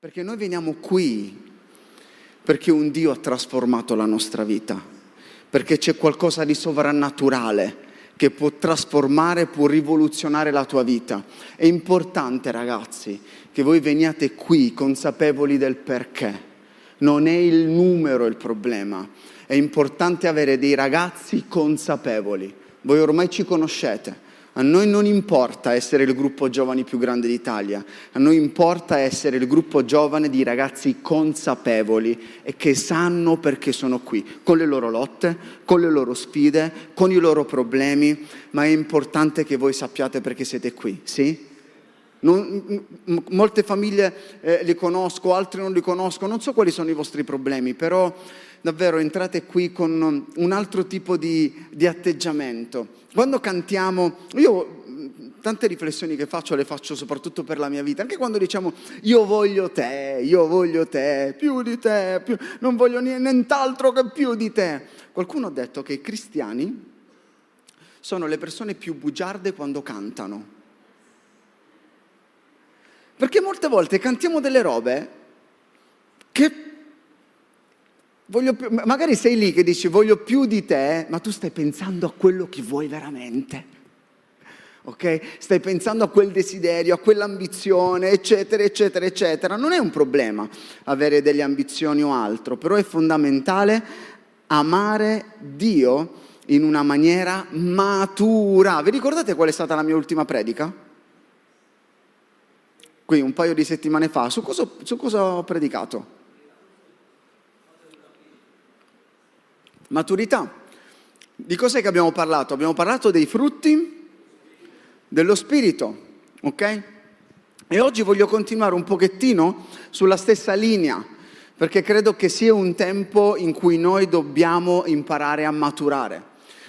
Perché noi veniamo qui perché un Dio ha trasformato la nostra vita, perché c'è qualcosa di sovrannaturale che può trasformare, può rivoluzionare la tua vita. È importante, ragazzi, che voi veniate qui consapevoli del perché. Non è il numero il problema, è importante avere dei ragazzi consapevoli. Voi ormai ci conoscete. A noi non importa essere il gruppo giovani più grande d'Italia, a noi importa essere il gruppo giovane di ragazzi consapevoli e che sanno perché sono qui, con le loro lotte, con le loro sfide, con i loro problemi, ma è importante che voi sappiate perché siete qui, sì? Non, molte famiglie eh, li conosco, altre non li conosco, non so quali sono i vostri problemi, però davvero entrate qui con un altro tipo di, di atteggiamento. Quando cantiamo, io tante riflessioni che faccio le faccio soprattutto per la mia vita, anche quando diciamo io voglio te, io voglio te, più di te, più, non voglio nient'altro che più di te. Qualcuno ha detto che i cristiani sono le persone più bugiarde quando cantano. Perché molte volte cantiamo delle robe che voglio più, magari sei lì che dici voglio più di te, ma tu stai pensando a quello che vuoi veramente. Ok? Stai pensando a quel desiderio, a quell'ambizione, eccetera, eccetera, eccetera. Non è un problema avere delle ambizioni o altro, però è fondamentale amare Dio in una maniera matura. Vi ricordate qual è stata la mia ultima predica? qui un paio di settimane fa, su cosa, su cosa ho predicato? Maturità. Di cos'è che abbiamo parlato? Abbiamo parlato dei frutti dello Spirito, ok? E oggi voglio continuare un pochettino sulla stessa linea, perché credo che sia un tempo in cui noi dobbiamo imparare a maturare.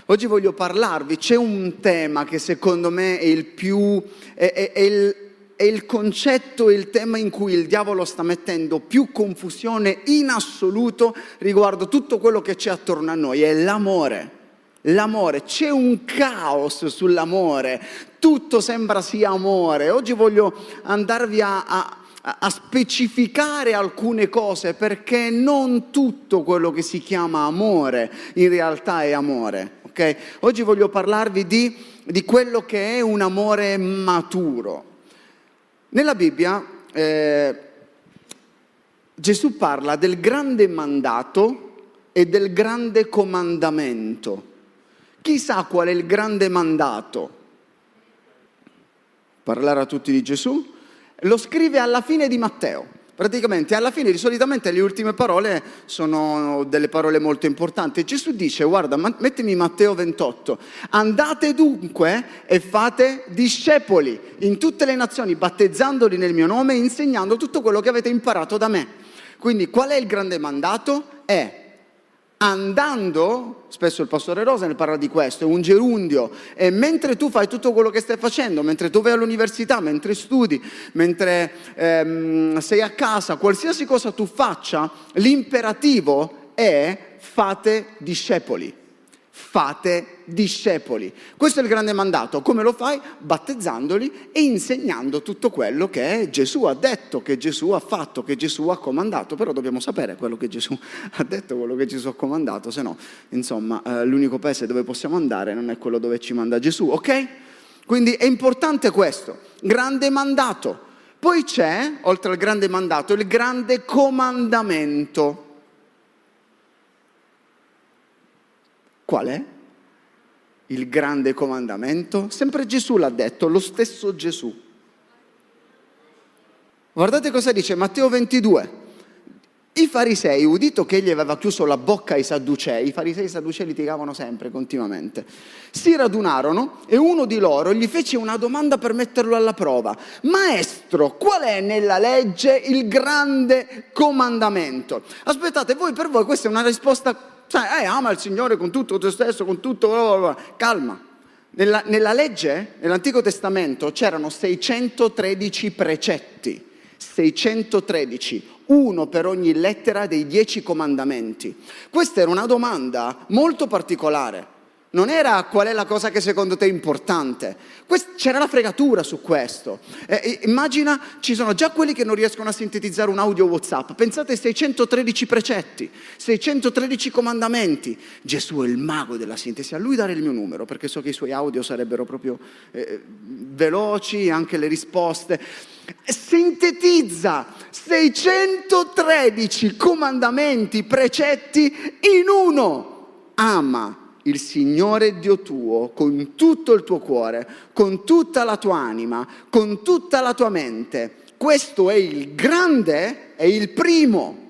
Oggi voglio parlarvi, c'è un tema che secondo me è il più, è, è, è il, è il concetto e il tema in cui il diavolo sta mettendo più confusione in assoluto riguardo tutto quello che c'è attorno a noi, è l'amore. L'amore, c'è un caos sull'amore, tutto sembra sia amore. Oggi voglio andarvi a, a, a specificare alcune cose perché non tutto quello che si chiama amore in realtà è amore. Okay? Oggi voglio parlarvi di, di quello che è un amore maturo. Nella Bibbia eh, Gesù parla del grande mandato e del grande comandamento. Chi sa qual è il grande mandato? Parlare a tutti di Gesù? Lo scrive alla fine di Matteo. Praticamente alla fine, di solitamente le ultime parole sono delle parole molto importanti. Gesù dice, guarda, mettimi Matteo 28, andate dunque e fate discepoli in tutte le nazioni, battezzandoli nel mio nome e insegnando tutto quello che avete imparato da me. Quindi qual è il grande mandato? È andando, spesso il pastore Rosa ne parla di questo, è un gerundio, e mentre tu fai tutto quello che stai facendo, mentre tu vai all'università, mentre studi, mentre ehm, sei a casa, qualsiasi cosa tu faccia, l'imperativo è fate discepoli fate discepoli. Questo è il grande mandato. Come lo fai? Battezzandoli e insegnando tutto quello che Gesù ha detto, che Gesù ha fatto, che Gesù ha comandato. Però dobbiamo sapere quello che Gesù ha detto, quello che Gesù ha comandato, se no, insomma, eh, l'unico paese dove possiamo andare non è quello dove ci manda Gesù, ok? Quindi è importante questo, grande mandato. Poi c'è, oltre al grande mandato, il grande comandamento. Qual è? Il grande comandamento? Sempre Gesù l'ha detto, lo stesso Gesù. Guardate cosa dice Matteo 22. I farisei, udito che egli aveva chiuso la bocca ai sadducei, i farisei e i sadducei litigavano sempre, continuamente, si radunarono e uno di loro gli fece una domanda per metterlo alla prova. Maestro, qual è nella legge il grande comandamento? Aspettate, voi per voi questa è una risposta Sai, eh, ama il Signore con tutto te stesso, con tutto... Calma. Nella, nella legge, nell'Antico Testamento, c'erano 613 precetti. 613, uno per ogni lettera dei dieci comandamenti. Questa era una domanda molto particolare, Non era qual è la cosa che secondo te è importante. Quest- c'era la fregatura su questo. Eh, immagina, ci sono già quelli che non riescono a sintetizzare un audio WhatsApp. Pensate ai 613 precetti, 613 comandamenti. Gesù è il mago della sintesi. A lui dare il mio numero, perché so che i suoi audio sarebbero proprio eh, veloci, anche le risposte. Sintetizza 613 comandamenti, precetti in uno. Ama il Signore Dio tuo con tutto il tuo cuore, con tutta la tua anima, con tutta la tua mente. Questo è il grande, è il primo.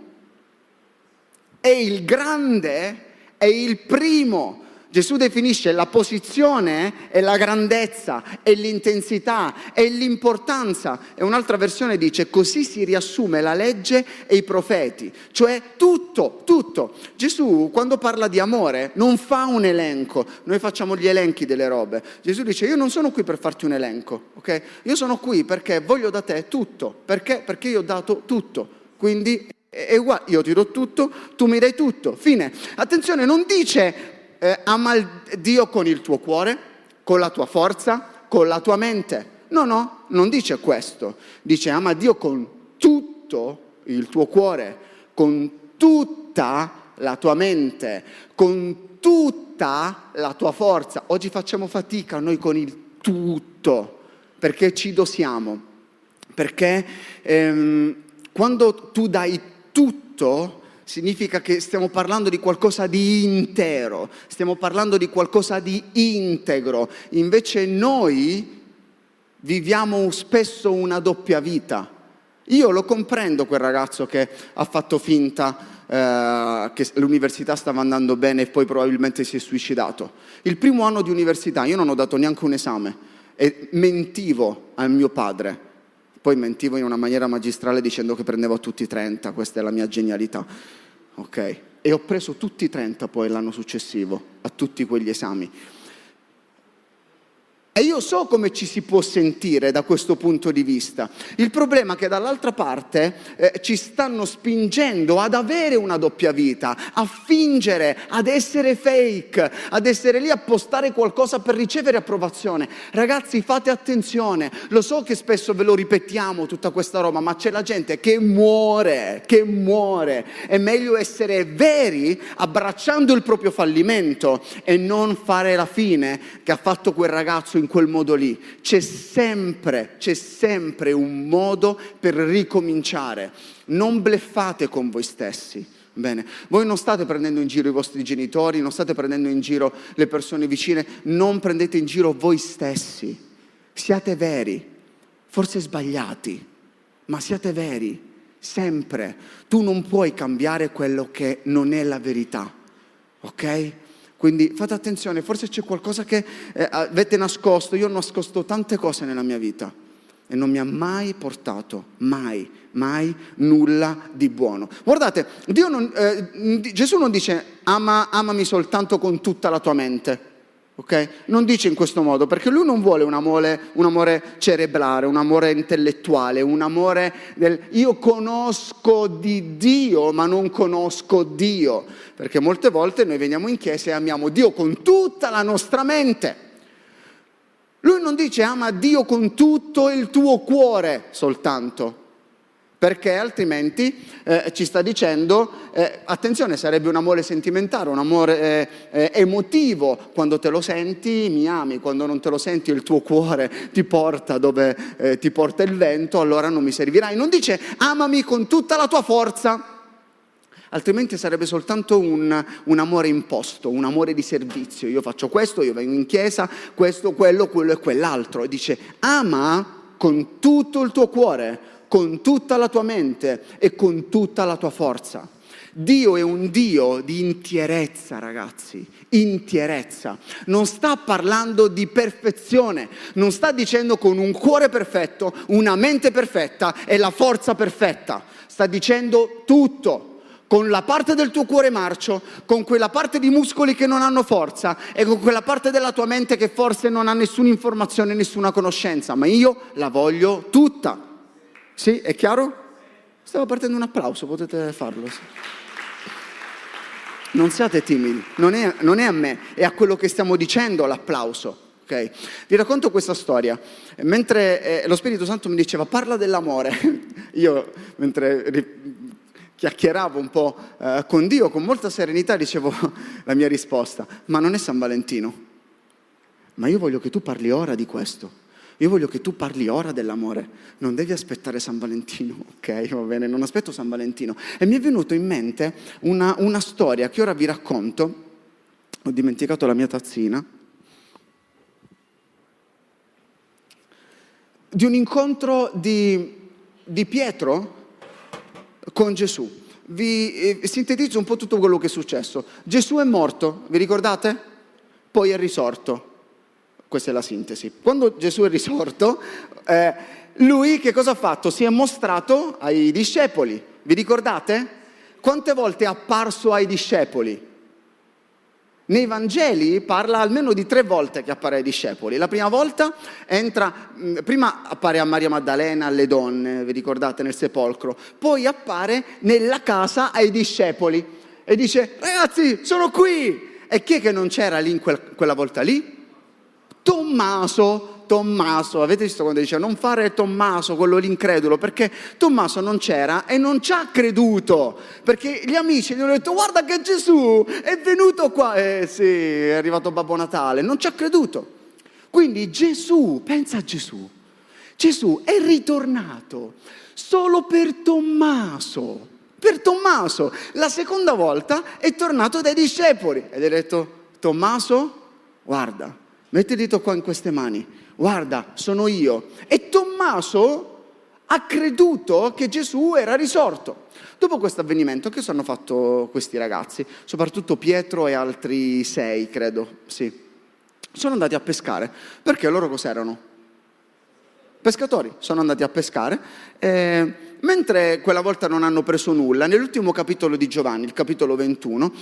È il grande, è il primo. Gesù definisce la posizione e la grandezza e l'intensità e l'importanza. E un'altra versione dice così si riassume la legge e i profeti, cioè tutto, tutto. Gesù quando parla di amore non fa un elenco, noi facciamo gli elenchi delle robe. Gesù dice io non sono qui per farti un elenco, ok? Io sono qui perché voglio da te tutto, perché? Perché io ho dato tutto. Quindi è uguale, io ti do tutto, tu mi dai tutto, fine. Attenzione, non dice eh, ama Dio con il tuo cuore, con la tua forza, con la tua mente. No, no, non dice questo. Dice ama Dio con tutto il tuo cuore, con tutta la tua mente, con tutta la tua forza. Oggi facciamo fatica noi con il tutto, perché ci dosiamo, perché ehm, quando tu dai tutto, significa che stiamo parlando di qualcosa di intero, stiamo parlando di qualcosa di integro. Invece noi viviamo spesso una doppia vita. Io lo comprendo quel ragazzo che ha fatto finta eh, che l'università stava andando bene e poi probabilmente si è suicidato. Il primo anno di università io non ho dato neanche un esame e mentivo al mio padre. Poi mentivo in una maniera magistrale dicendo che prendevo tutti i 30, questa è la mia genialità ok? E ho preso tutti i 30 poi l'anno successivo, a tutti quegli esami. E io so come ci si può sentire da questo punto di vista. Il problema è che dall'altra parte eh, ci stanno spingendo ad avere una doppia vita, a fingere, ad essere fake, ad essere lì a postare qualcosa per ricevere approvazione. Ragazzi, fate attenzione. Lo so che spesso ve lo ripetiamo tutta questa roba, ma c'è la gente che muore, che muore. È meglio essere veri abbracciando il proprio fallimento e non fare la fine che ha fatto quel ragazzo in quel modo lì. C'è sempre, c'è sempre un modo per ricominciare. Non bleffate con voi stessi. Bene, voi non state prendendo in giro i vostri genitori, non state prendendo in giro le persone vicine, non prendete in giro voi stessi. Siate veri, forse sbagliati, ma siate veri, sempre. Tu non puoi cambiare quello che non è la verità, ok? Quindi fate attenzione, forse c'è qualcosa che eh, avete nascosto. Io ho nascosto tante cose nella mia vita e non mi ha mai portato, mai, mai nulla di buono. Guardate, non, eh, Gesù non dice ama, amami soltanto con tutta la tua mente. Okay? Non dice in questo modo, perché lui non vuole un amore, un amore, cerebrale, un amore intellettuale, un amore del io conosco di Dio ma non conosco Dio, perché molte volte noi veniamo in chiesa e amiamo Dio con tutta la nostra mente. Lui non dice ama Dio con tutto il tuo cuore soltanto, perché altrimenti eh, ci sta dicendo, eh, attenzione, sarebbe un amore sentimentale, un amore eh, eh, emotivo, quando te lo senti mi ami, quando non te lo senti il tuo cuore ti porta dove eh, ti porta il vento, allora non mi servirai. Non dice amami con tutta la tua forza, altrimenti sarebbe soltanto un, un, amore imposto, un amore di servizio. Io faccio questo, io vengo in chiesa, questo, quello, quello e quell'altro. E dice ama con tutto il tuo cuore con tutta la tua mente e con tutta la tua forza. Dio è un Dio di intierezza, ragazzi, intierezza. Non sta parlando di perfezione, non sta dicendo con un cuore perfetto, una mente perfetta e la forza perfetta. Sta dicendo tutto, con la parte del tuo cuore marcio, con quella parte di muscoli che non hanno forza e con quella parte della tua mente che forse non ha nessuna informazione, nessuna conoscenza, ma io la voglio tutta. Sì, è chiaro? Stava partendo un applauso, potete farlo. Sì. Non siate timidi, non è, non è a me, è a quello che stiamo dicendo l'applauso. Okay. Vi racconto questa storia. Mentre eh, lo Spirito Santo mi diceva parla dell'amore, io mentre ri- chiacchieravo un po' eh, con Dio, con molta serenità, dicevo la mia risposta, ma non è San Valentino. Ma io voglio che tu parli ora di questo. Io voglio che tu parli ora dell'amore, non devi aspettare San Valentino, ok? Va bene, non aspetto San Valentino. E mi è venuto in mente una, una storia che ora vi racconto. Ho dimenticato la mia tazzina. di un incontro di, di Pietro con Gesù. Vi eh, sintetizzo un po' tutto quello che è successo. Gesù è morto, vi ricordate? Poi è risorto. Questa è la sintesi. Quando Gesù è risorto, eh, lui che cosa ha fatto? Si è mostrato ai discepoli. Vi ricordate? Quante volte è apparso ai discepoli? Nei Vangeli parla almeno di tre volte che appare ai discepoli. La prima volta entra, mm, prima appare a Maria Maddalena, alle donne, vi ricordate, nel sepolcro, poi appare nella casa ai discepoli e dice, ragazzi, sono qui! E chi è che non c'era lì in quel, quella volta lì? Tommaso, Tommaso, avete visto quando dice non fare Tommaso, quello l'incredulo, perché Tommaso non c'era e non ci ha creduto, perché gli amici gli hanno detto guarda che Gesù è venuto qua, eh sì, è arrivato Babbo Natale, non ci ha creduto. Quindi Gesù, pensa a Gesù, Gesù è ritornato solo per Tommaso, per Tommaso. La seconda volta è tornato dai discepoli. Ed ha detto Tommaso, guarda, metti il dito qua in queste mani, guarda, sono io. E Tommaso ha creduto che Gesù era risorto. Dopo questo avvenimento, che cosa hanno fatto questi ragazzi? Soprattutto Pietro e altri sei, credo, sì. Sono andati a pescare. Perché loro cos'erano? Pescatori, sono andati a pescare. Eh, mentre quella volta non hanno preso nulla, nell'ultimo capitolo di Giovanni, il capitolo 21,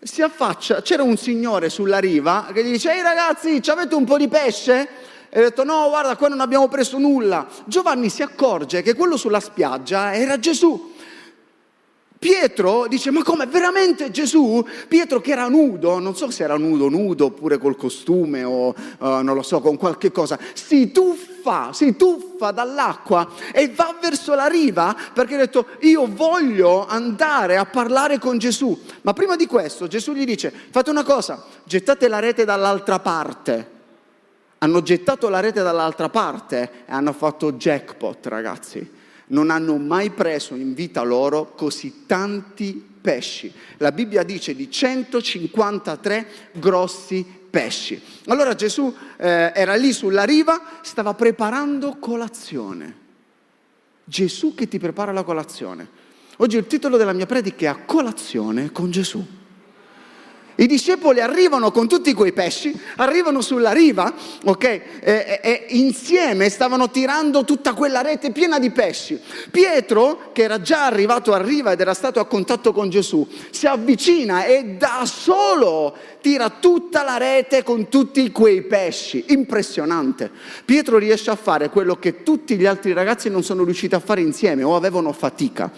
si affaccia, c'era un signore sulla riva che gli dice, ehi ragazzi, ci avete un po' di pesce? E ha detto, no, guarda, qua non abbiamo preso nulla. Giovanni si accorge che quello sulla spiaggia era Gesù. Pietro dice, ma come, veramente Gesù? Pietro che era nudo, non so se era nudo, nudo, oppure col costume o uh, non lo so, con qualche cosa, si tuffa, si tuffa dall'acqua e va verso la riva perché ha detto, io voglio andare a parlare con Gesù. Ma prima di questo Gesù gli dice, fate una cosa, gettate la rete dall'altra parte. Hanno gettato la rete dall'altra parte e hanno fatto jackpot, ragazzi non hanno mai preso in vita loro così tanti pesci. La Bibbia dice di 153 grossi pesci. Allora Gesù eh, era lì sulla riva, stava preparando colazione. Gesù che ti prepara la colazione. Oggi il titolo della mia predica è A colazione con Gesù. I discepoli arrivano con tutti quei pesci, arrivano sulla riva, ok? E, e, e, insieme stavano tirando tutta quella rete piena di pesci. Pietro, che era già arrivato a riva ed era stato a contatto con Gesù, si avvicina e da solo tira tutta la rete con tutti quei pesci. Impressionante. Pietro riesce a fare quello che tutti gli altri ragazzi non sono riusciti a fare insieme o avevano fatica.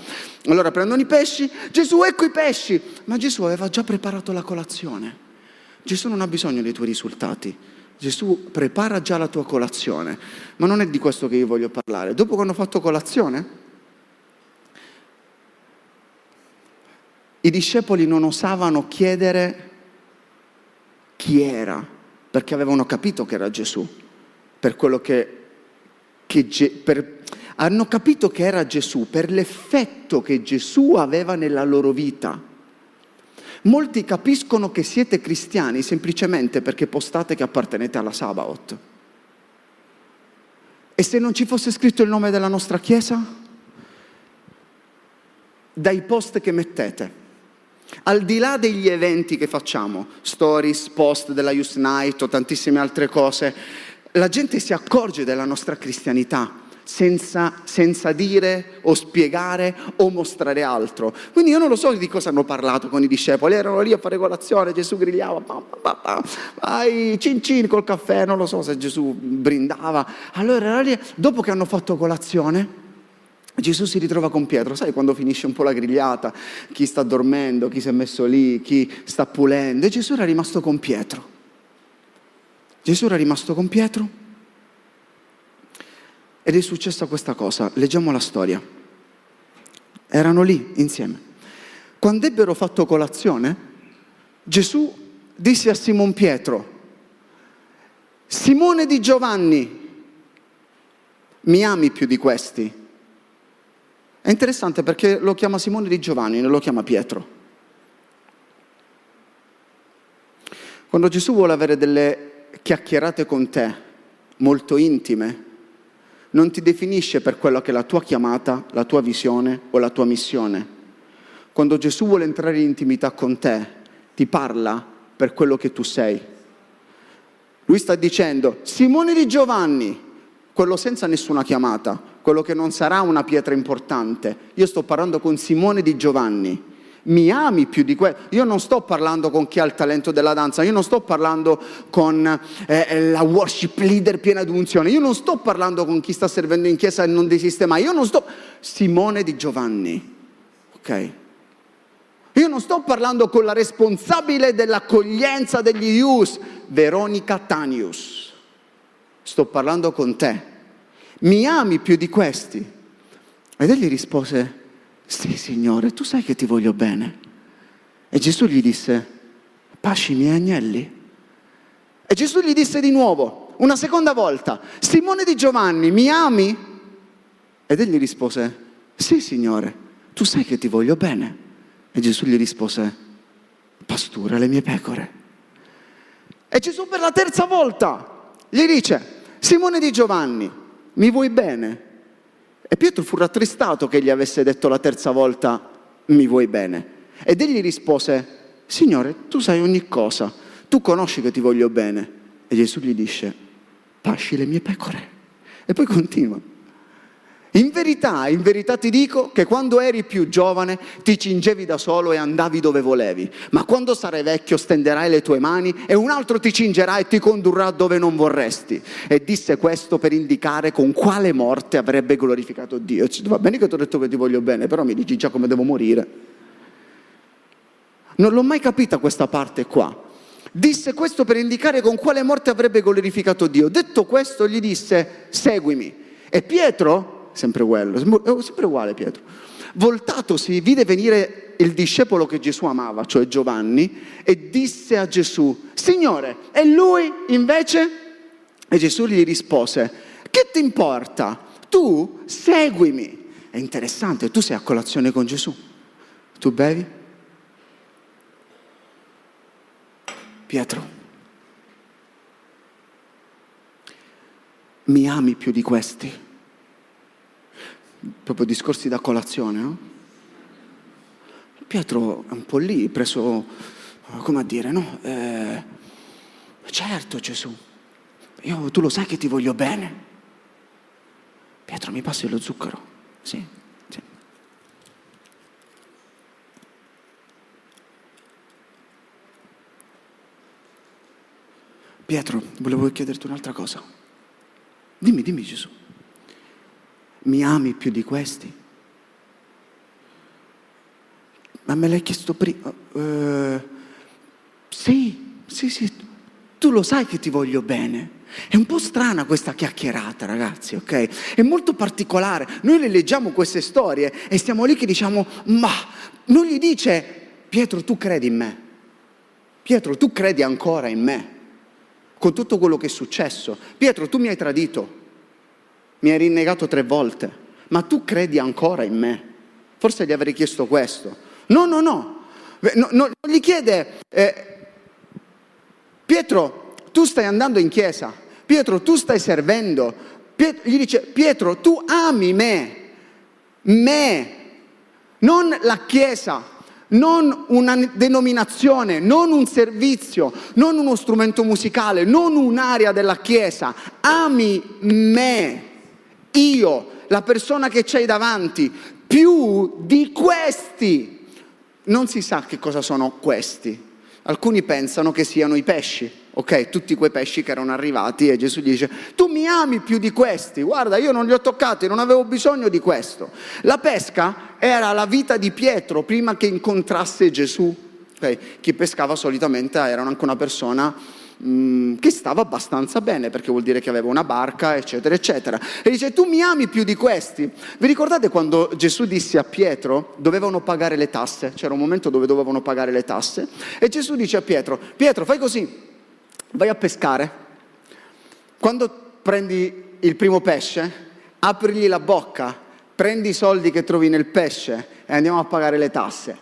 Allora prendono i pesci, Gesù ecco i pesci, ma Gesù aveva già preparato la colazione. Gesù non ha bisogno dei tuoi risultati, Gesù prepara già la tua colazione, ma non è di questo che io voglio parlare. Dopo che hanno fatto colazione, i discepoli non osavano chiedere chi era, perché avevano capito che era Gesù, per quello che, che per, hanno capito che era Gesù per l'effetto che Gesù aveva nella loro vita. Molti capiscono che siete cristiani semplicemente perché postate che appartenete alla Sabaoth. E se non ci fosse scritto il nome della nostra chiesa? Dai post che mettete, al di là degli eventi che facciamo, stories, post della Youth Night o tantissime altre cose, la gente si accorge della nostra cristianità senza, senza, dire o spiegare o mostrare altro. Quindi io non lo so di cosa hanno parlato con i discepoli, erano lì a fare colazione, Gesù grigliava, vai cin cin col caffè, non lo so se Gesù brindava. Allora, dopo che hanno fatto colazione, Gesù si ritrova con Pietro, sai quando finisce un po' la grigliata, chi sta dormendo, chi si è messo lì, chi sta pulendo, e Gesù era rimasto con Pietro. Gesù era rimasto con Pietro ed è successa questa cosa, leggiamo la storia. Erano lì insieme. Quando ebbero fatto colazione, Gesù disse a Simon Pietro, Simone di Giovanni, mi ami più di questi? È interessante perché lo chiama Simone di Giovanni, non lo chiama Pietro. Quando Gesù vuole avere delle chiacchierate con te, molto intime, non ti definisce per quello che è la tua chiamata, la tua visione o la tua missione. Quando Gesù vuole entrare in intimità con te, ti parla per quello che tu sei. Lui sta dicendo, Simone di Giovanni, quello senza nessuna chiamata, quello che non sarà una pietra importante. Io sto parlando con Simone di Giovanni mi ami più di quello. Io non sto parlando con chi ha il talento della danza, io non sto parlando con eh, eh la worship leader piena di unzione, io non sto parlando con chi sta servendo in chiesa e non desiste mai, io non sto... Simone di Giovanni, ok? Io non sto parlando con la responsabile dell'accoglienza degli IUS, Veronica Tanius. Sto parlando con te. Mi ami più di questi? Ed egli rispose, sì, Signore, tu sai che ti voglio bene. E Gesù gli disse, pasci i miei agnelli. E Gesù gli disse di nuovo, una seconda volta, Simone di Giovanni, mi ami? Ed egli rispose, sì, Signore, tu sai che ti voglio bene. E Gesù gli rispose, pastura le mie pecore. E Gesù per la terza volta gli dice, Simone di Giovanni, mi vuoi bene? E Pietro fu rattristato che gli avesse detto la terza volta mi vuoi bene. Ed egli rispose, Signore, tu sai ogni cosa, tu conosci che ti voglio bene. E Gesù gli dice, pasci le mie pecore. E poi continua. In verità, in verità ti dico che quando eri più giovane ti cingevi da solo e andavi dove volevi, ma quando sarai vecchio stenderai le tue mani e un altro ti cingerà e ti condurrà dove non vorresti. E disse questo per indicare con quale morte avrebbe glorificato Dio. E va bene che ti ho detto che ti voglio bene, però mi dici già come devo morire. Non l'ho mai capita questa parte qua. Disse questo per indicare con quale morte avrebbe glorificato Dio. Detto questo gli disse seguimi. E Pietro sempre quello, è sempre uguale Pietro. Voltatosi, vide venire il discepolo che Gesù amava, cioè Giovanni, e disse a Gesù, Signore, e lui invece? E Gesù gli rispose, che ti importa? Tu seguimi. È interessante, tu sei a colazione con Gesù. Tu bevi? Pietro, mi ami più di questi? Proprio discorsi da colazione, no? Pietro è un po' lì, preso, come a dire, no? Eh, certo Gesù, io, tu lo sai che ti voglio bene. Pietro mi passi lo zucchero? Sì, sì. Pietro, volevo chiederti un'altra cosa. Dimmi, dimmi Gesù mi ami più di questi? Ma me l'hai chiesto prima? Uh, sì, sì, sì, tu lo sai che ti voglio bene. È un po' strana questa chiacchierata, ragazzi, ok? È molto particolare. Noi le leggiamo queste storie e stiamo lì che diciamo, ma non gli dice, Pietro, tu credi in me. Pietro, tu credi ancora in me, con tutto quello che è successo. Pietro, tu mi hai tradito mi hai rinnegato tre volte, ma tu credi ancora in me? Forse gli avrei chiesto questo. No, no, no, no, no non gli chiede, eh, Pietro, tu stai andando in chiesa, Pietro, tu stai servendo, Pietro, gli dice, Pietro, tu ami me, me, non la chiesa, non una denominazione, non un servizio, non uno strumento musicale, non un'area della chiesa, ami me io, la persona che c'hai davanti, più di questi. Non si sa che cosa sono questi. Alcuni pensano che siano i pesci, ok? Tutti quei pesci che erano arrivati e Gesù dice, tu mi ami più di questi, guarda, io non li ho toccati, non avevo bisogno di questo. La pesca era la vita di Pietro prima che incontrasse Gesù. Okay? Chi pescava solitamente era anche una persona mm, che stava abbastanza bene, perché vuol dire che aveva una barca, eccetera, eccetera. E dice, tu mi ami più di questi? Vi ricordate quando Gesù disse a Pietro, dovevano pagare le tasse? C'era un momento dove dovevano pagare le tasse. E Gesù dice a Pietro, Pietro, fai così, vai a pescare. Quando prendi il primo pesce, aprigli la bocca, prendi i soldi che trovi nel pesce e andiamo a pagare le tasse.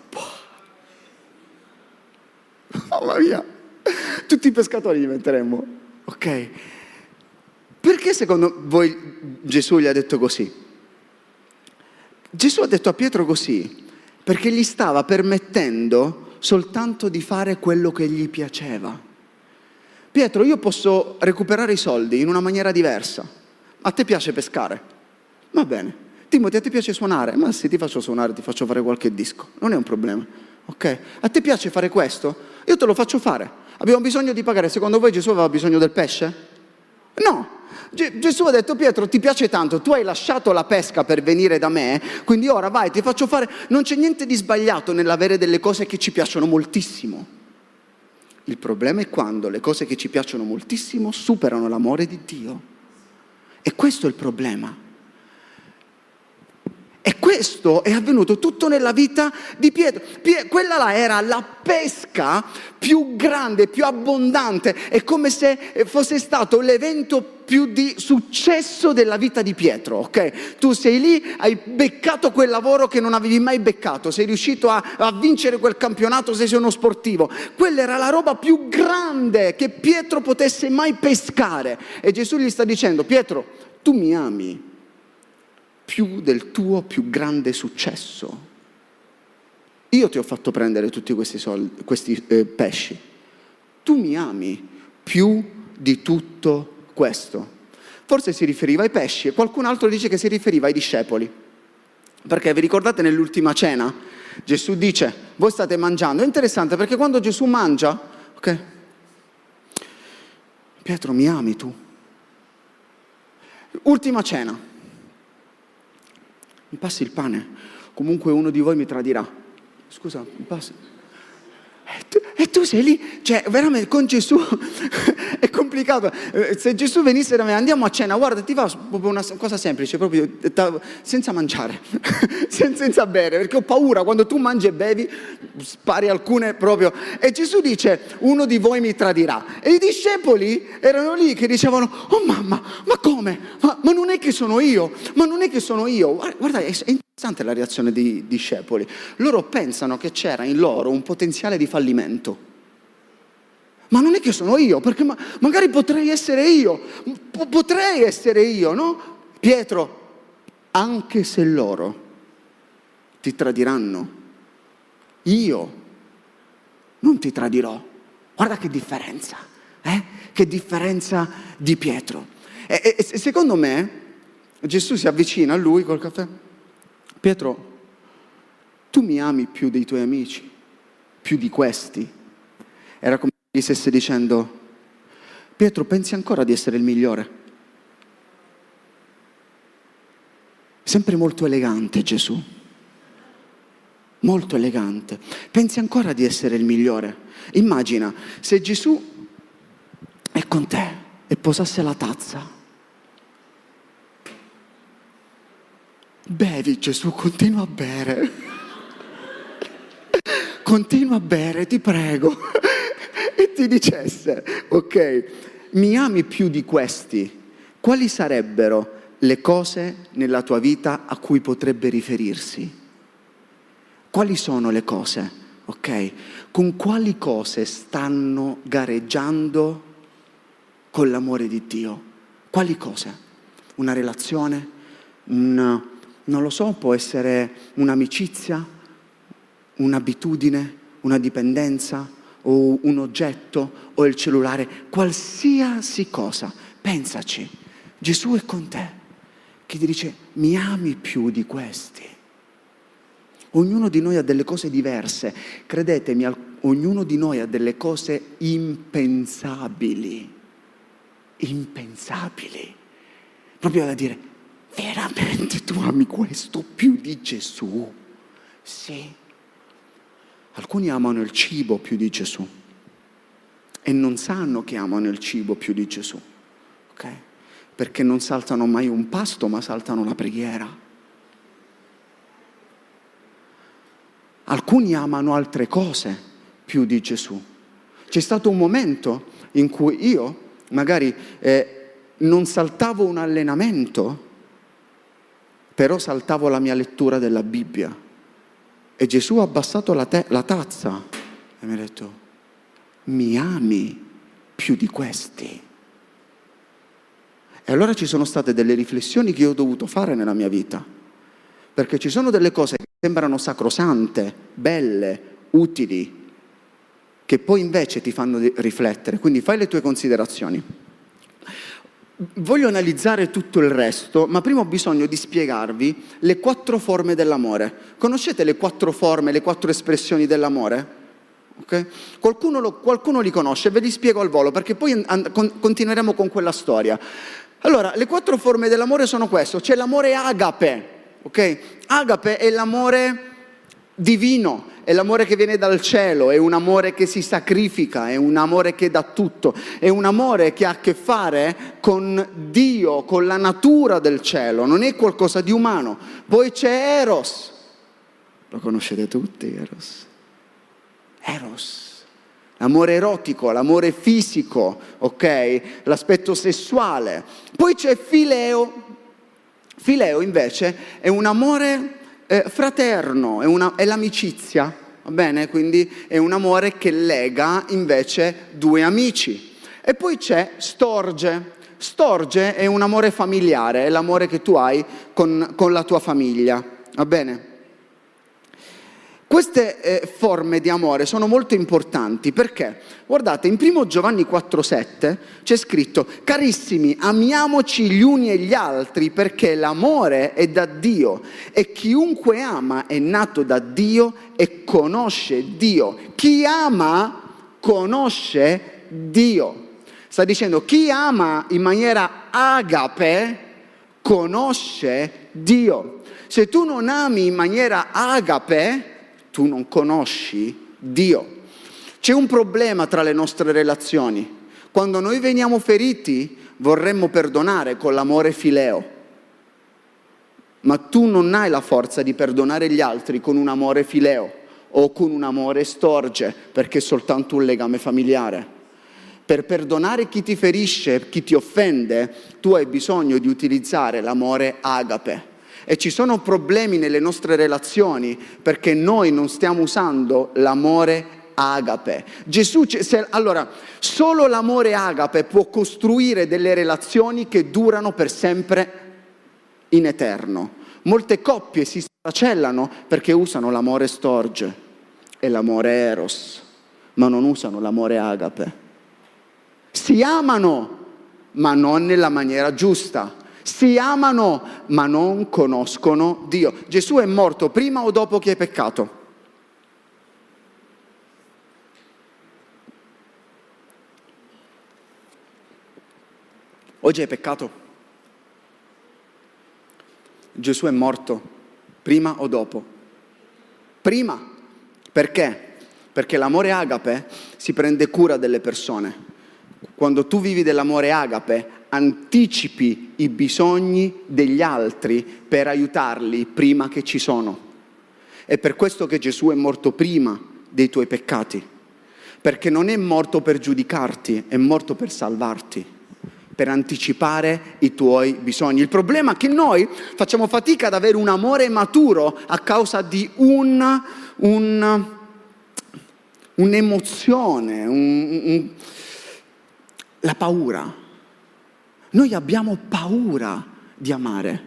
Mamma mia! Tutti i pescatori diventeremmo, ok? Perché secondo voi Gesù gli ha detto così? Gesù ha detto a Pietro così perché gli stava permettendo soltanto di fare quello che gli piaceva. Pietro, io posso recuperare i soldi in una maniera diversa. A te piace pescare? Va bene. Timothy, a te piace suonare? Ma se ti faccio suonare, ti faccio fare qualche disco. Non è un problema. Ok? A te piace fare questo? Io te lo faccio fare. Abbiamo bisogno di pagare. Secondo voi Gesù aveva bisogno del pesce? No. Gesù ha detto Pietro ti piace tanto, tu hai lasciato la pesca per venire da me, quindi ora vai, ti faccio fare... Non c'è niente di sbagliato nell'avere delle cose che ci piacciono moltissimo. Il problema è quando le cose che ci piacciono moltissimo superano l'amore di Dio. E questo è il problema. E questo è avvenuto tutto nella vita di Pietro. Pie- quella là era la pesca più grande, più abbondante. È come se fosse stato l'evento più di successo della vita di Pietro, ok? Tu sei lì, hai beccato quel lavoro che non avevi mai beccato, sei riuscito a, a vincere quel campionato, sei uno sportivo. Quella era la roba più grande che Pietro potesse mai pescare. E Gesù gli sta dicendo, Pietro, tu mi ami più del tuo più grande successo. Io ti ho fatto prendere tutti questi, soldi, questi eh, pesci. Tu mi ami più di tutto questo. Forse si riferiva ai pesci e qualcun altro dice che si riferiva ai discepoli. Perché vi ricordate nell'ultima cena? Gesù dice, voi state mangiando. È interessante perché quando Gesù mangia, ok? Pietro, mi ami tu? Ultima cena mi passi il pane, comunque uno di voi mi tradirà. Scusa, mi passi. E tu, e tu, sei lì, cioè veramente con Gesù è complicato. Eh, se Gesù venisse da me, andiamo a cena, guarda, ti fa una cosa semplice, proprio senza mangiare, senza bere, perché ho paura quando tu mangi e bevi, spari alcune proprio. E Gesù dice, uno di voi mi tradirà. E i discepoli erano lì che dicevano, oh mamma, ma come? Ma, ma non è che sono io, ma non è che sono io. Guarda, è interessante la reazione dei discepoli. Loro pensano che c'era in loro un potenziale di fallimento. Ma non è che sono io, perché ma- magari potrei essere io, P- potrei essere io, no? Pietro, anche se loro ti tradiranno, io non ti tradirò. Guarda che differenza, eh? Che differenza di Pietro. E, e secondo me Gesù si avvicina a lui col caffè Pietro, tu mi ami più dei tuoi amici, più di questi. Era come se gli stesse dicendo, Pietro, pensi ancora di essere il migliore? Sempre molto elegante Gesù, molto elegante. Pensi ancora di essere il migliore? Immagina se Gesù è con te e posasse la tazza Bevi Gesù, continua a bere. continua a bere, ti prego. e ti dicesse, ok, mi ami più di questi, quali sarebbero le cose nella tua vita a cui potrebbe riferirsi? Quali sono le cose? Ok? Con quali cose stanno gareggiando con l'amore di Dio? Quali cose? Una relazione? Un non lo so, può essere un'amicizia, un'abitudine, una dipendenza o un oggetto o il cellulare, qualsiasi cosa. Pensaci, Gesù è con te, che ti dice mi ami più di questi. Ognuno di noi ha delle cose diverse. Credetemi, ognuno di noi ha delle cose impensabili, impensabili, proprio da dire, veramente tu ami questo più di Gesù? Sì. Alcuni amano il cibo più di Gesù e non sanno che amano il cibo più di Gesù, ok? Perché non saltano mai un pasto, ma saltano la preghiera. Alcuni amano altre cose più di Gesù. C'è stato un momento in cui io magari eh, non saltavo un allenamento, però saltavo la mia lettura della Bibbia. E Gesù ha abbassato la, te- la tazza e mi ha detto, mi ami più di questi. E allora ci sono state delle riflessioni che io ho dovuto fare nella mia vita, perché ci sono delle cose che sembrano sacrosante, belle, utili, che poi invece ti fanno riflettere. Quindi fai le tue considerazioni. Voglio analizzare tutto il resto, ma prima ho bisogno di spiegarvi le quattro forme dell'amore. Conoscete le quattro forme, le quattro espressioni dell'amore? Okay? Qualcuno, lo, qualcuno, li conosce, ve li spiego al volo perché poi and, con, continueremo con quella storia. Allora, le quattro forme dell'amore sono questo: c'è l'amore agape, ok? Agape è l'amore divino, è l'amore che viene dal cielo, è un amore che si sacrifica, è un amore che dà tutto, è un amore che ha a che fare con Dio, con la natura del cielo, non è qualcosa di umano. Poi c'è Eros, lo conoscete tutti, Eros eros, l'amore erotico, l'amore fisico, ok? L'aspetto sessuale. Poi c'è fileo. Fileo invece è un amore eh, fraterno, è, una, è l'amicizia, va bene? Quindi è un amore che lega invece due amici. E poi c'è storge. Storge è un amore familiare, è l'amore che tu hai con, con la tua famiglia, va bene? Queste eh, forme di amore sono molto importanti perché, guardate, in 1 Giovanni 4,7 c'è scritto, carissimi, amiamoci gli uni e gli altri perché l'amore è da Dio e chiunque ama è nato da Dio e conosce Dio. Chi ama conosce Dio. Sta dicendo, chi ama in maniera agape conosce Dio. Se tu non ami in maniera agape, tu non conosci Dio. C'è un problema tra le nostre relazioni. Quando noi veniamo feriti vorremmo perdonare con l'amore fileo, ma tu non hai la forza di perdonare gli altri con un amore fileo o con un amore storge, perché è soltanto un legame familiare. Per perdonare chi ti ferisce, chi ti offende, tu hai bisogno di utilizzare l'amore agape e ci sono problemi nelle nostre relazioni perché noi non stiamo usando l'amore agape. Gesù, se, allora, solo l'amore agape può costruire delle relazioni che durano per sempre in eterno. Molte coppie si stracellano perché usano l'amore storge e l'amore eros, ma non usano l'amore agape. Si amano, ma non nella maniera giusta si amano ma non conoscono Dio. Gesù è morto prima o dopo che hai peccato? Oggi hai peccato? Gesù è morto prima o dopo? Prima. Perché? Perché l'amore agape si prende cura delle persone. Quando tu vivi dell'amore agape, anticipi i bisogni degli altri per aiutarli prima che ci sono. È per questo che Gesù è morto prima dei tuoi peccati, perché non è morto per giudicarti, è morto per salvarti, per anticipare i tuoi bisogni. Il problema è che noi facciamo fatica ad avere un amore maturo a causa di un, un, un'emozione, un, la paura noi abbiamo paura di amare.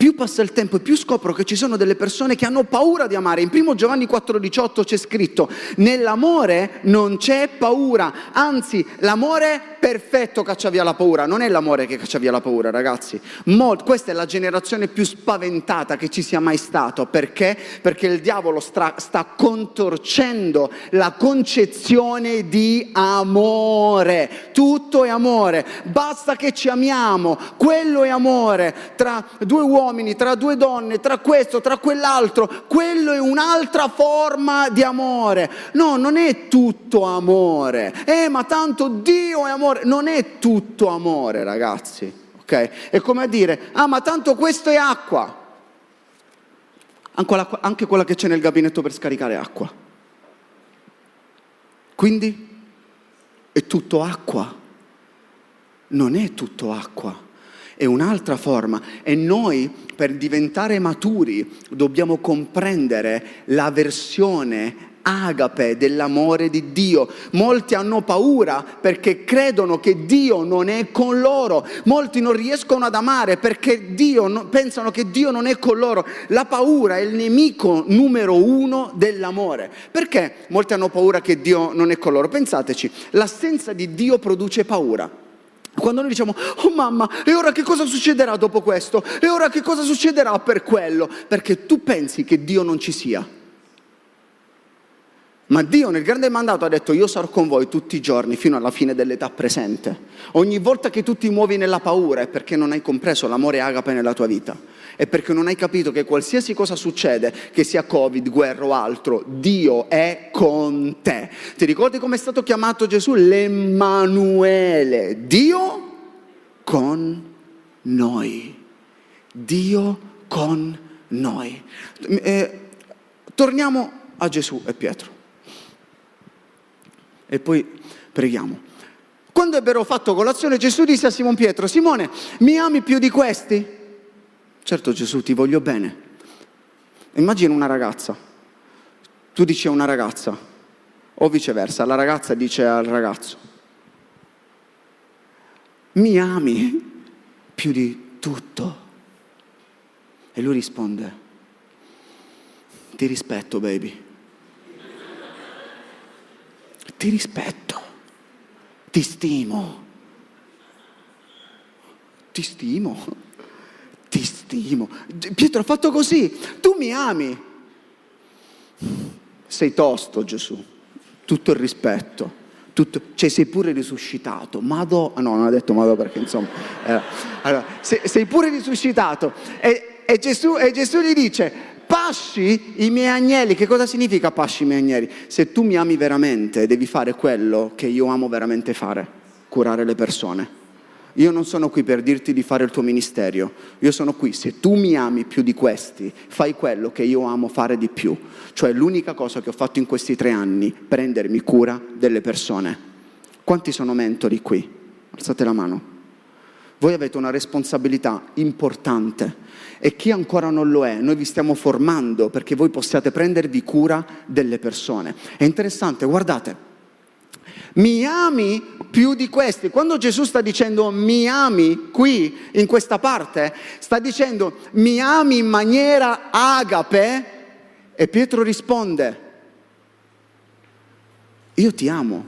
Più passa il tempo e più scopro che ci sono delle persone che hanno paura di amare. In 1 Giovanni 4,18 c'è scritto: Nell'amore non c'è paura, anzi, l'amore perfetto caccia via la paura, non è l'amore che caccia via la paura, ragazzi. Mol- questa è la generazione più spaventata che ci sia mai stato. Perché? Perché il diavolo stra- sta contorcendo la concezione di amore. Tutto è amore, basta che ci amiamo, quello è amore. Tra due uomini, tra due donne, tra questo, tra quell'altro, quello è un'altra forma di amore. No, non è tutto amore. Eh, ma tanto Dio è amore. Non è tutto amore, ragazzi. Ok? È come a dire, ah, ma tanto questo è acqua. Anche quella che c'è nel gabinetto per scaricare acqua. Quindi è tutto acqua. Non è tutto acqua è un'altra forma e noi per diventare maturi dobbiamo comprendere la versione agape dell'amore di Dio. Molti hanno paura perché credono che Dio non è con loro. Molti non riescono ad amare perché Dio, pensano che Dio non è con loro. La paura è il nemico numero uno dell'amore. Perché molti hanno paura che Dio non è con loro? Pensateci, l'assenza di Dio produce paura. Quando noi diciamo, oh mamma, e ora che cosa succederà dopo questo? E ora che cosa succederà per quello? Perché tu pensi che Dio non ci sia. Ma Dio nel grande mandato ha detto io sarò con voi tutti i giorni fino alla fine dell'età presente. Ogni volta che tu ti muovi nella paura è perché non hai compreso l'amore agape nella tua vita. È perché non hai capito che qualsiasi cosa succede, che sia Covid, guerra o altro, Dio è con te. Ti ricordi come è stato chiamato Gesù? L'Emmanuele. Dio con noi. Dio con noi. Eh, torniamo a Gesù e Pietro e poi preghiamo. Quando ebbero fatto colazione Gesù disse a Simon Pietro, Simone, mi ami più di questi? Certo Gesù, ti voglio bene. Immagina una ragazza, tu dici a una ragazza, o viceversa, la ragazza dice al ragazzo, mi ami più di tutto? E lui risponde, ti rispetto baby ti rispetto, ti stimo, ti stimo, ti stimo. Pietro ha fatto così, tu mi ami. Sei tosto Gesù, tutto il rispetto. Tutto, cioè sei pure risuscitato, Mado, no non ha detto Mado perché insomma, eh, allora, sei, sei, pure risuscitato. E, e, Gesù, e Gesù gli dice, pasci i miei agnelli. Che cosa significa pasci i miei agnelli? Se tu mi ami veramente, devi fare quello che io amo veramente fare, curare le persone. Io non sono qui per dirti di fare il tuo ministero, io sono qui, se tu mi ami più di questi, fai quello che io amo fare di più. Cioè l'unica cosa che ho fatto in questi tre anni, prendermi cura delle persone. Quanti sono mentori qui? Alzate la mano. Voi avete una responsabilità importante e chi ancora non lo è, noi vi stiamo formando perché voi possiate prendervi cura delle persone. È interessante, guardate, mi ami più di questi. Quando Gesù sta dicendo mi ami qui, in questa parte, sta dicendo mi ami in maniera agape e Pietro risponde, io ti amo,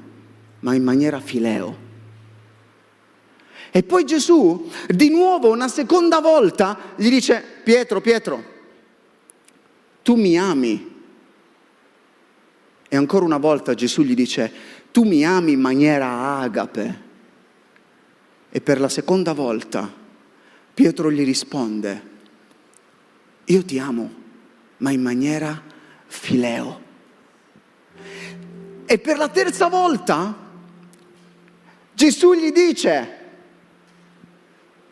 ma in maniera fileo. E poi Gesù, di nuovo, una seconda volta, gli dice, Pietro, Pietro, tu mi ami. E ancora una volta Gesù gli dice, tu mi ami in maniera agape. E per la seconda volta Pietro gli risponde, io ti amo, ma in maniera fileo. E per la terza volta Gesù gli dice,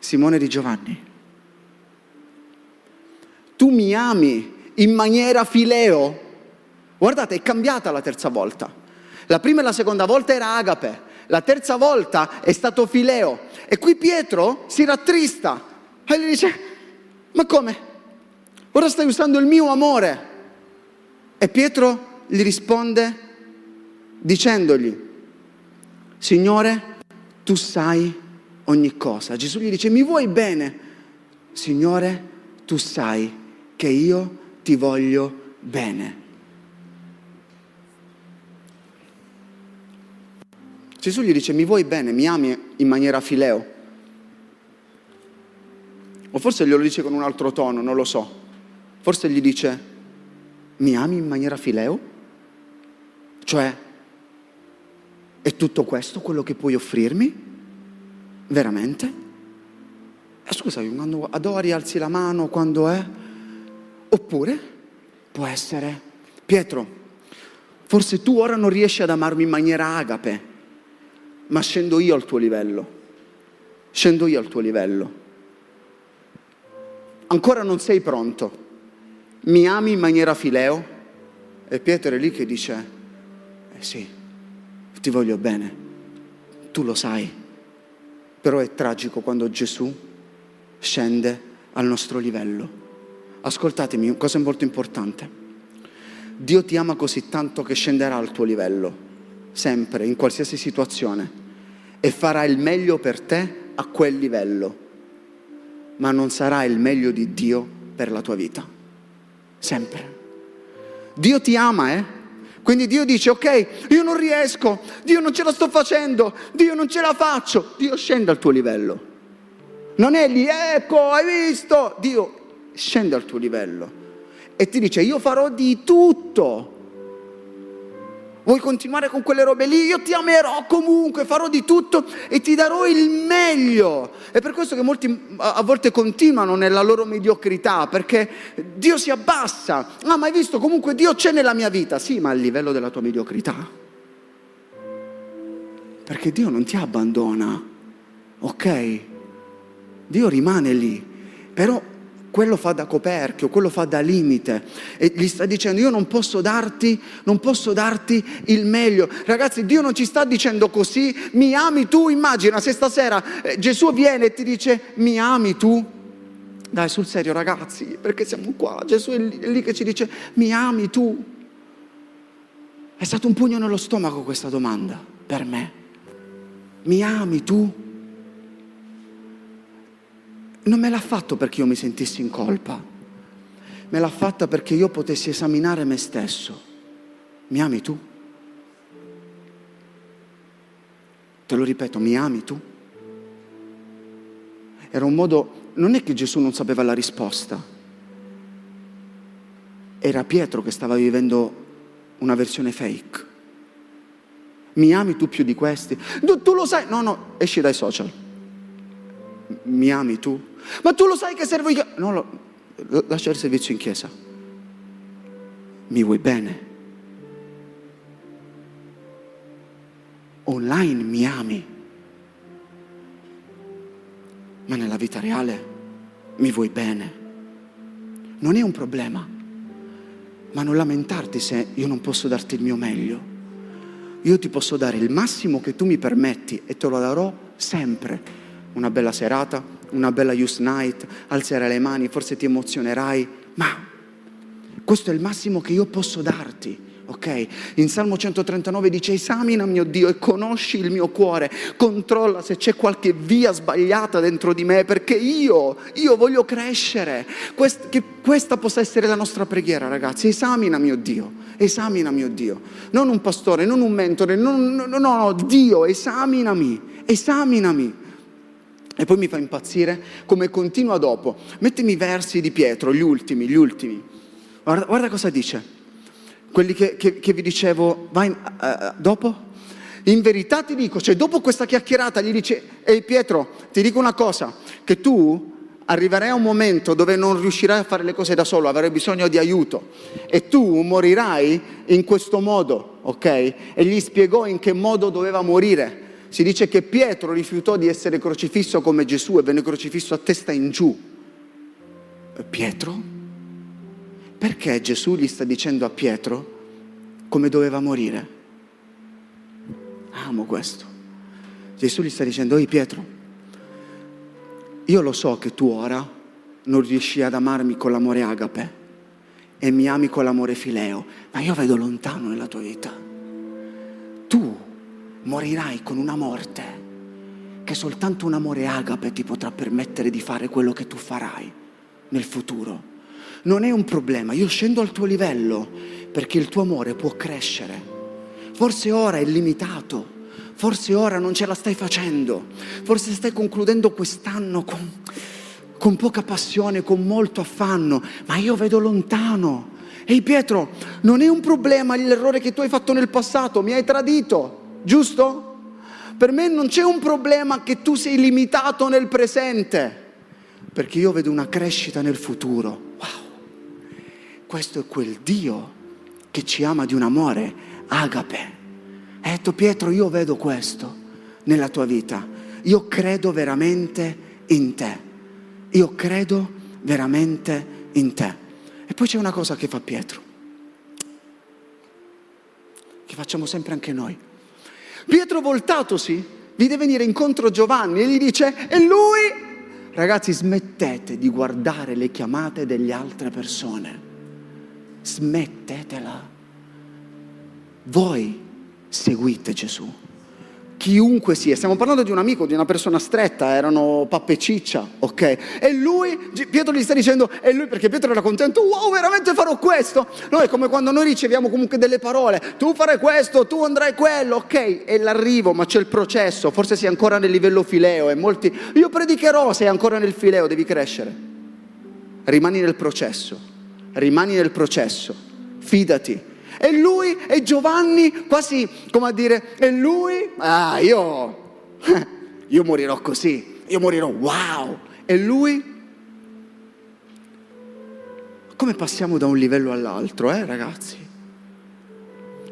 Simone di Giovanni. Tu mi ami in maniera fileo. Guardate, è cambiata la terza volta. La prima e la seconda volta era agape, la terza volta è stato fileo. E qui Pietro si rattrista e gli dice, ma come? Ora stai usando il mio amore. E Pietro gli risponde dicendogli, Signore, tu sai ogni cosa. Gesù gli dice, mi vuoi bene? Signore, tu sai che io ti voglio bene. Gesù gli dice mi vuoi bene, mi ami in maniera fileo. O forse glielo dice con un altro tono, non lo so. Forse gli dice mi ami in maniera fileo? Cioè, è tutto questo quello che puoi offrirmi? Veramente? Eh, scusami, quando adori alzi la mano, quando è? Oppure può essere, Pietro, forse tu ora non riesci ad amarmi in maniera agape, ma scendo io al tuo livello. Scendo io al tuo livello. Ancora non sei pronto. Mi ami in maniera fileo? E Pietro è lì che dice, eh sì, ti voglio bene, tu lo sai. Però è tragico quando Gesù scende al nostro livello. Ascoltatemi, cosa molto importante. Dio ti ama così tanto che scenderà al tuo livello, sempre, in qualsiasi situazione e farà il meglio per te a quel livello, ma non sarà il meglio di Dio per la tua vita. Sempre. Dio ti ama, eh? Quindi Dio dice, ok, io non riesco, Dio non ce la sto facendo, Dio non ce la faccio, Dio scende al tuo livello. Non è lì, ecco, hai visto? Dio scende al tuo livello e ti dice, io farò di tutto Vuoi continuare con quelle robe lì? Io ti amerò comunque, farò di tutto e ti darò il meglio. È per questo che molti a volte continuano nella loro mediocrità, perché Dio si abbassa. Ah, ma hai visto? Comunque Dio c'è nella mia vita. Sì, ma a livello della tua mediocrità. Perché Dio non ti abbandona, ok? Dio rimane lì. Però quello fa da coperchio, quello fa da limite e gli sta dicendo io non posso darti, non posso darti il meglio. Ragazzi, Dio non ci sta dicendo così, mi ami tu, immagina se stasera eh, Gesù viene e ti dice mi ami tu. Dai, sul serio ragazzi, perché siamo qua, Gesù è lì, è lì che ci dice mi ami tu. È stato un pugno nello stomaco questa domanda per me. Mi ami tu? Non me l'ha fatto perché io mi sentissi in colpa, me l'ha fatta perché io potessi esaminare me stesso. Mi ami tu? Te lo ripeto, mi ami tu? Era un modo, non è che Gesù non sapeva la risposta, era Pietro che stava vivendo una versione fake. Mi ami tu più di questi? Tu, tu lo sai? No, no, esci dai social. Mi ami tu? Ma tu lo sai che servo io? No, lo, lascia il servizio in chiesa. Mi vuoi bene? Online mi ami, ma nella vita reale mi vuoi bene. Non è un problema, ma non lamentarti se io non posso darti il mio meglio. Io ti posso dare il massimo che tu mi permetti e te lo darò sempre. Una bella serata, una bella youth night, alzerai le mani, forse ti emozionerai, ma questo è il massimo che io posso darti. Ok? In Salmo 139 dice esamina mio Dio e conosci il mio cuore, controlla se c'è qualche via sbagliata dentro di me perché io, io voglio crescere. Quest, che questa possa essere la nostra preghiera ragazzi, esamina mio Dio, esamina mio Dio. Non un pastore, non un mentore, non, no, no, no, Dio, esaminami, esaminami. E poi mi fa impazzire come continua dopo. Mettimi i versi di Pietro, gli ultimi, gli ultimi. Guarda, guarda cosa dice. Quelli che, che, che vi dicevo, vai uh, dopo. In verità ti dico, cioè dopo questa chiacchierata gli dice, ehi Pietro, ti dico una cosa, che tu arriverai a un momento dove non riuscirai a fare le cose da solo, avrai bisogno di aiuto e tu morirai in questo modo, ok? E gli spiegò in che modo doveva morire si dice che Pietro rifiutò di essere crocifisso come Gesù e venne crocifisso a testa in giù. Pietro? Perché Gesù gli sta dicendo a Pietro come doveva morire? Amo questo. Gesù gli sta dicendo, oi Pietro, io lo so che tu ora non riesci ad amarmi con l'amore agape e mi ami con l'amore fileo, ma io vedo lontano nella tua vita. Tu morirai con una morte che soltanto un amore agape ti potrà permettere di fare quello che tu farai nel futuro. Non è un problema, io scendo al tuo livello perché il tuo amore può crescere. Forse ora è limitato, forse ora non ce la stai facendo, forse stai concludendo quest'anno con, con poca passione, con molto affanno, ma io vedo lontano. Ehi Pietro, non è un problema l'errore che tu hai fatto nel passato, mi hai tradito, giusto? Per me non c'è un problema che tu sei limitato nel presente, perché io vedo una crescita nel futuro. Wow, questo è quel Dio che ci ama di un amore agape. Ha detto Pietro, io vedo questo nella tua vita, io credo veramente in te, io credo veramente in te. E poi c'è una cosa che fa Pietro, che facciamo sempre anche noi. Pietro voltatosi vide venire incontro Giovanni e gli dice, e lui? Ragazzi, smettete di guardare le chiamate delle altre persone. Smettetela. Voi seguite Gesù chiunque sia, stiamo parlando di un amico, di una persona stretta, erano pappe ciccia, ok? E lui, Pietro gli sta dicendo, e lui perché Pietro era contento, wow, veramente farò questo. No, è come quando noi riceviamo comunque delle parole, tu farai questo, tu andrai quello, ok? È l'arrivo, ma c'è il processo, forse sei ancora nel livello fileo e molti, io predicherò, sei ancora nel fileo, devi crescere. Rimani nel processo, rimani nel processo, fidati e lui e Giovanni, quasi come a dire, e lui, ah, io, io morirò così, io morirò, wow. E lui, come passiamo da un livello all'altro, eh ragazzi?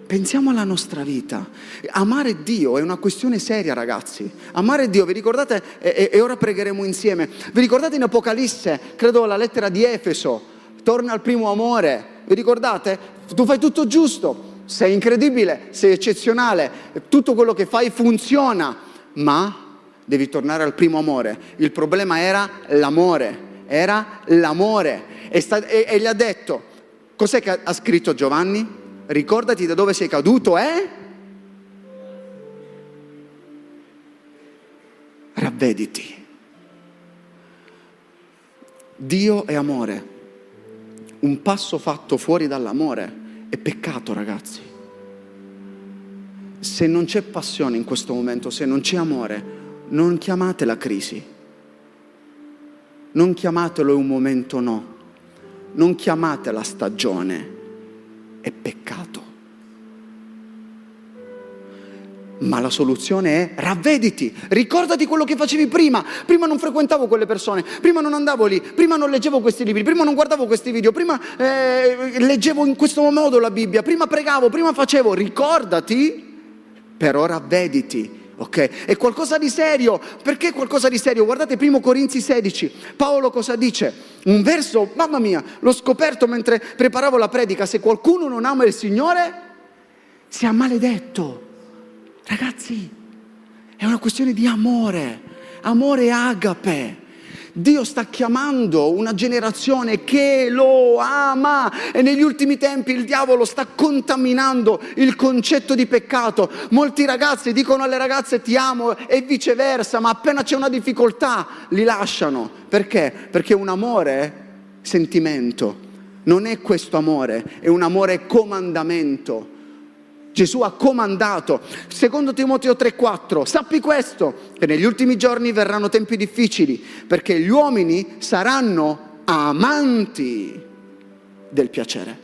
Pensiamo alla nostra vita. Amare Dio è una questione seria, ragazzi. Amare Dio, vi ricordate, e, e ora pregheremo insieme, vi ricordate in Apocalisse, credo la lettera di Efeso, torna al primo amore. Vi ricordate? Tu fai tutto giusto, sei incredibile, sei eccezionale, tutto quello che fai funziona, ma devi tornare al primo amore. Il problema era l'amore, era l'amore. E, sta, e, e gli ha detto, cos'è che ha scritto Giovanni? Ricordati da dove sei caduto, eh? Ravvediti. Dio è amore un passo fatto fuori dall'amore è peccato, ragazzi. Se non c'è passione in questo momento, se non c'è amore, non chiamate la crisi. Non chiamatelo un momento no. Non chiamate la stagione. È peccato. Ma la soluzione è ravvediti, ricordati quello che facevi prima. Prima non frequentavo quelle persone, prima non andavo lì, prima non leggevo questi libri, prima non guardavo questi video, prima eh, leggevo in questo modo la Bibbia, prima pregavo, prima facevo. Ricordati, però ravvediti. Ok? È qualcosa di serio. Perché qualcosa di serio? Guardate 1 Corinzi 16. Paolo cosa dice? Un verso, mamma mia, l'ho scoperto mentre preparavo la predica. Se qualcuno non ama il Signore, sia maledetto. Ragazzi, è una questione di amore, amore agape. Dio sta chiamando una generazione che lo ama e negli ultimi tempi il diavolo sta contaminando il concetto di peccato. Molti ragazzi dicono alle ragazze ti amo e viceversa, ma appena c'è una difficoltà li lasciano. Perché? Perché un amore sentimento, non è questo amore, è un amore comandamento. Gesù ha comandato. Secondo Timoteo 3:4, sappi questo, che negli ultimi giorni verranno tempi difficili, perché gli uomini saranno amanti del piacere,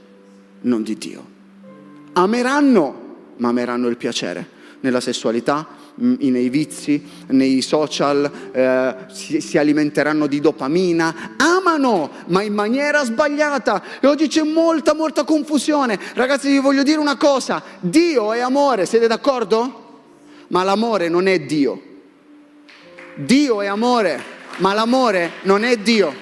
non di Dio. Ameranno, ma ameranno il piacere nella sessualità, nei vizi, nei social, eh, si, si, alimenteranno di dopamina, amano, ma in maniera sbagliata. E oggi c'è molta, molta confusione. Ragazzi, vi voglio dire una cosa, Dio è amore, siete d'accordo? Ma l'amore non è Dio. Dio è amore, ma l'amore non è Dio.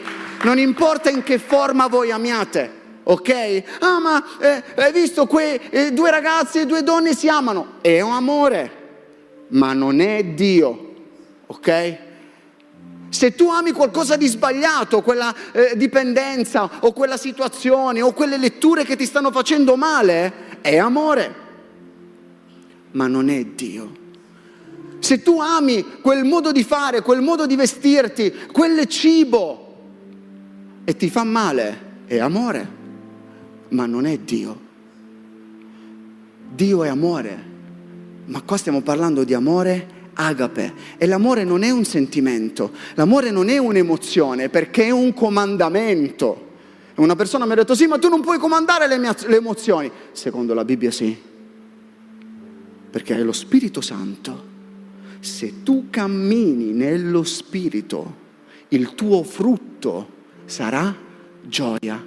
Non importa in che forma voi amiate. Ok? Ah, ma eh, hai visto quei eh, due ragazzi e due donne si amano? È un amore ma non è Dio, ok? Se tu ami qualcosa di sbagliato, quella eh, dipendenza o quella situazione o quelle letture che ti stanno facendo male, è amore, ma non è Dio. Se tu ami quel modo di fare, quel modo di vestirti, quel cibo e ti fa male, è amore, ma non è Dio. Dio è amore Ma qua stiamo parlando di amore agape e l'amore non è un sentimento, l'amore non è un'emozione perché è un comandamento. Una persona mi ha detto sì, ma tu non puoi comandare le, mie, le emozioni. Secondo la Bibbia sì, perché hai lo Spirito Santo. Se tu cammini nello Spirito, il tuo frutto sarà gioia,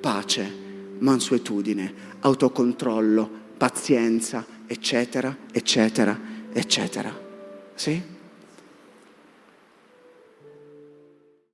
pace, mansuetudine, autocontrollo, pazienza, eccetera, eccetera, eccetera. Sì?